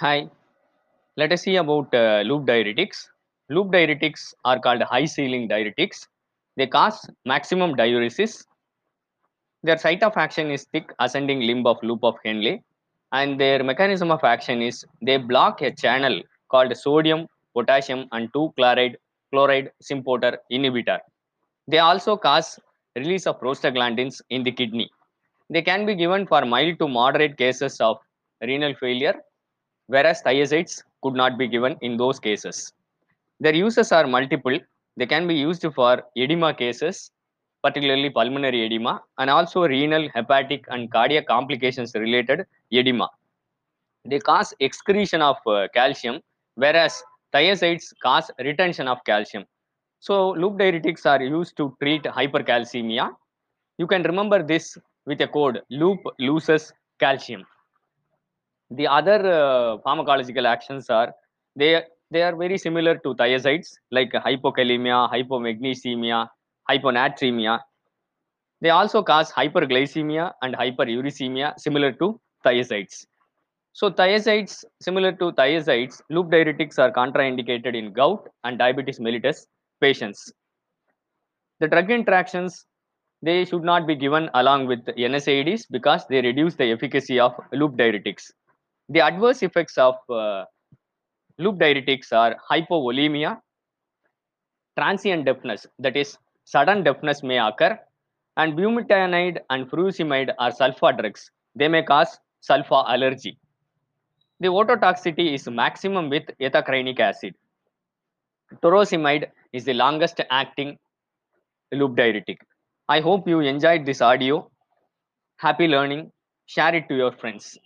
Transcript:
Hi, let us see about uh, loop diuretics. Loop diuretics are called high ceiling diuretics. They cause maximum diuresis. Their site of action is thick ascending limb of loop of Henle, and their mechanism of action is they block a channel called sodium, potassium, and 2 chloride chloride symporter inhibitor. They also cause release of prostaglandins in the kidney. They can be given for mild to moderate cases of renal failure, whereas thiazides could not be given in those cases. Their uses are multiple. They can be used for edema cases, particularly pulmonary edema, and also renal, hepatic, and cardiac complications related edema. They cause excretion of uh, calcium, whereas thiazides cause retention of calcium. So, loop diuretics are used to treat hypercalcemia. You can remember this with a code loop loses calcium. The other uh, pharmacological actions are they they are very similar to thiazides like hypokalemia, hypomagnesemia, hyponatremia. They also cause hyperglycemia and hyperuricemia similar to thiazides. So thiazides, similar to thiazides, loop diuretics are contraindicated in gout and diabetes mellitus patients. The drug interactions, they should not be given along with NSAIDs because they reduce the efficacy of loop diuretics. The adverse effects of uh, loop diuretics are hypovolemia, transient deafness, that is, sudden deafness may occur, and bumetanide and furosemide are sulfa drugs. They may cause sulfa allergy. The ototoxicity is maximum with ethacrynic acid. Torasemide is the longest acting loop diuretic. I hope you enjoyed this audio. Happy learning. Share it to your friends.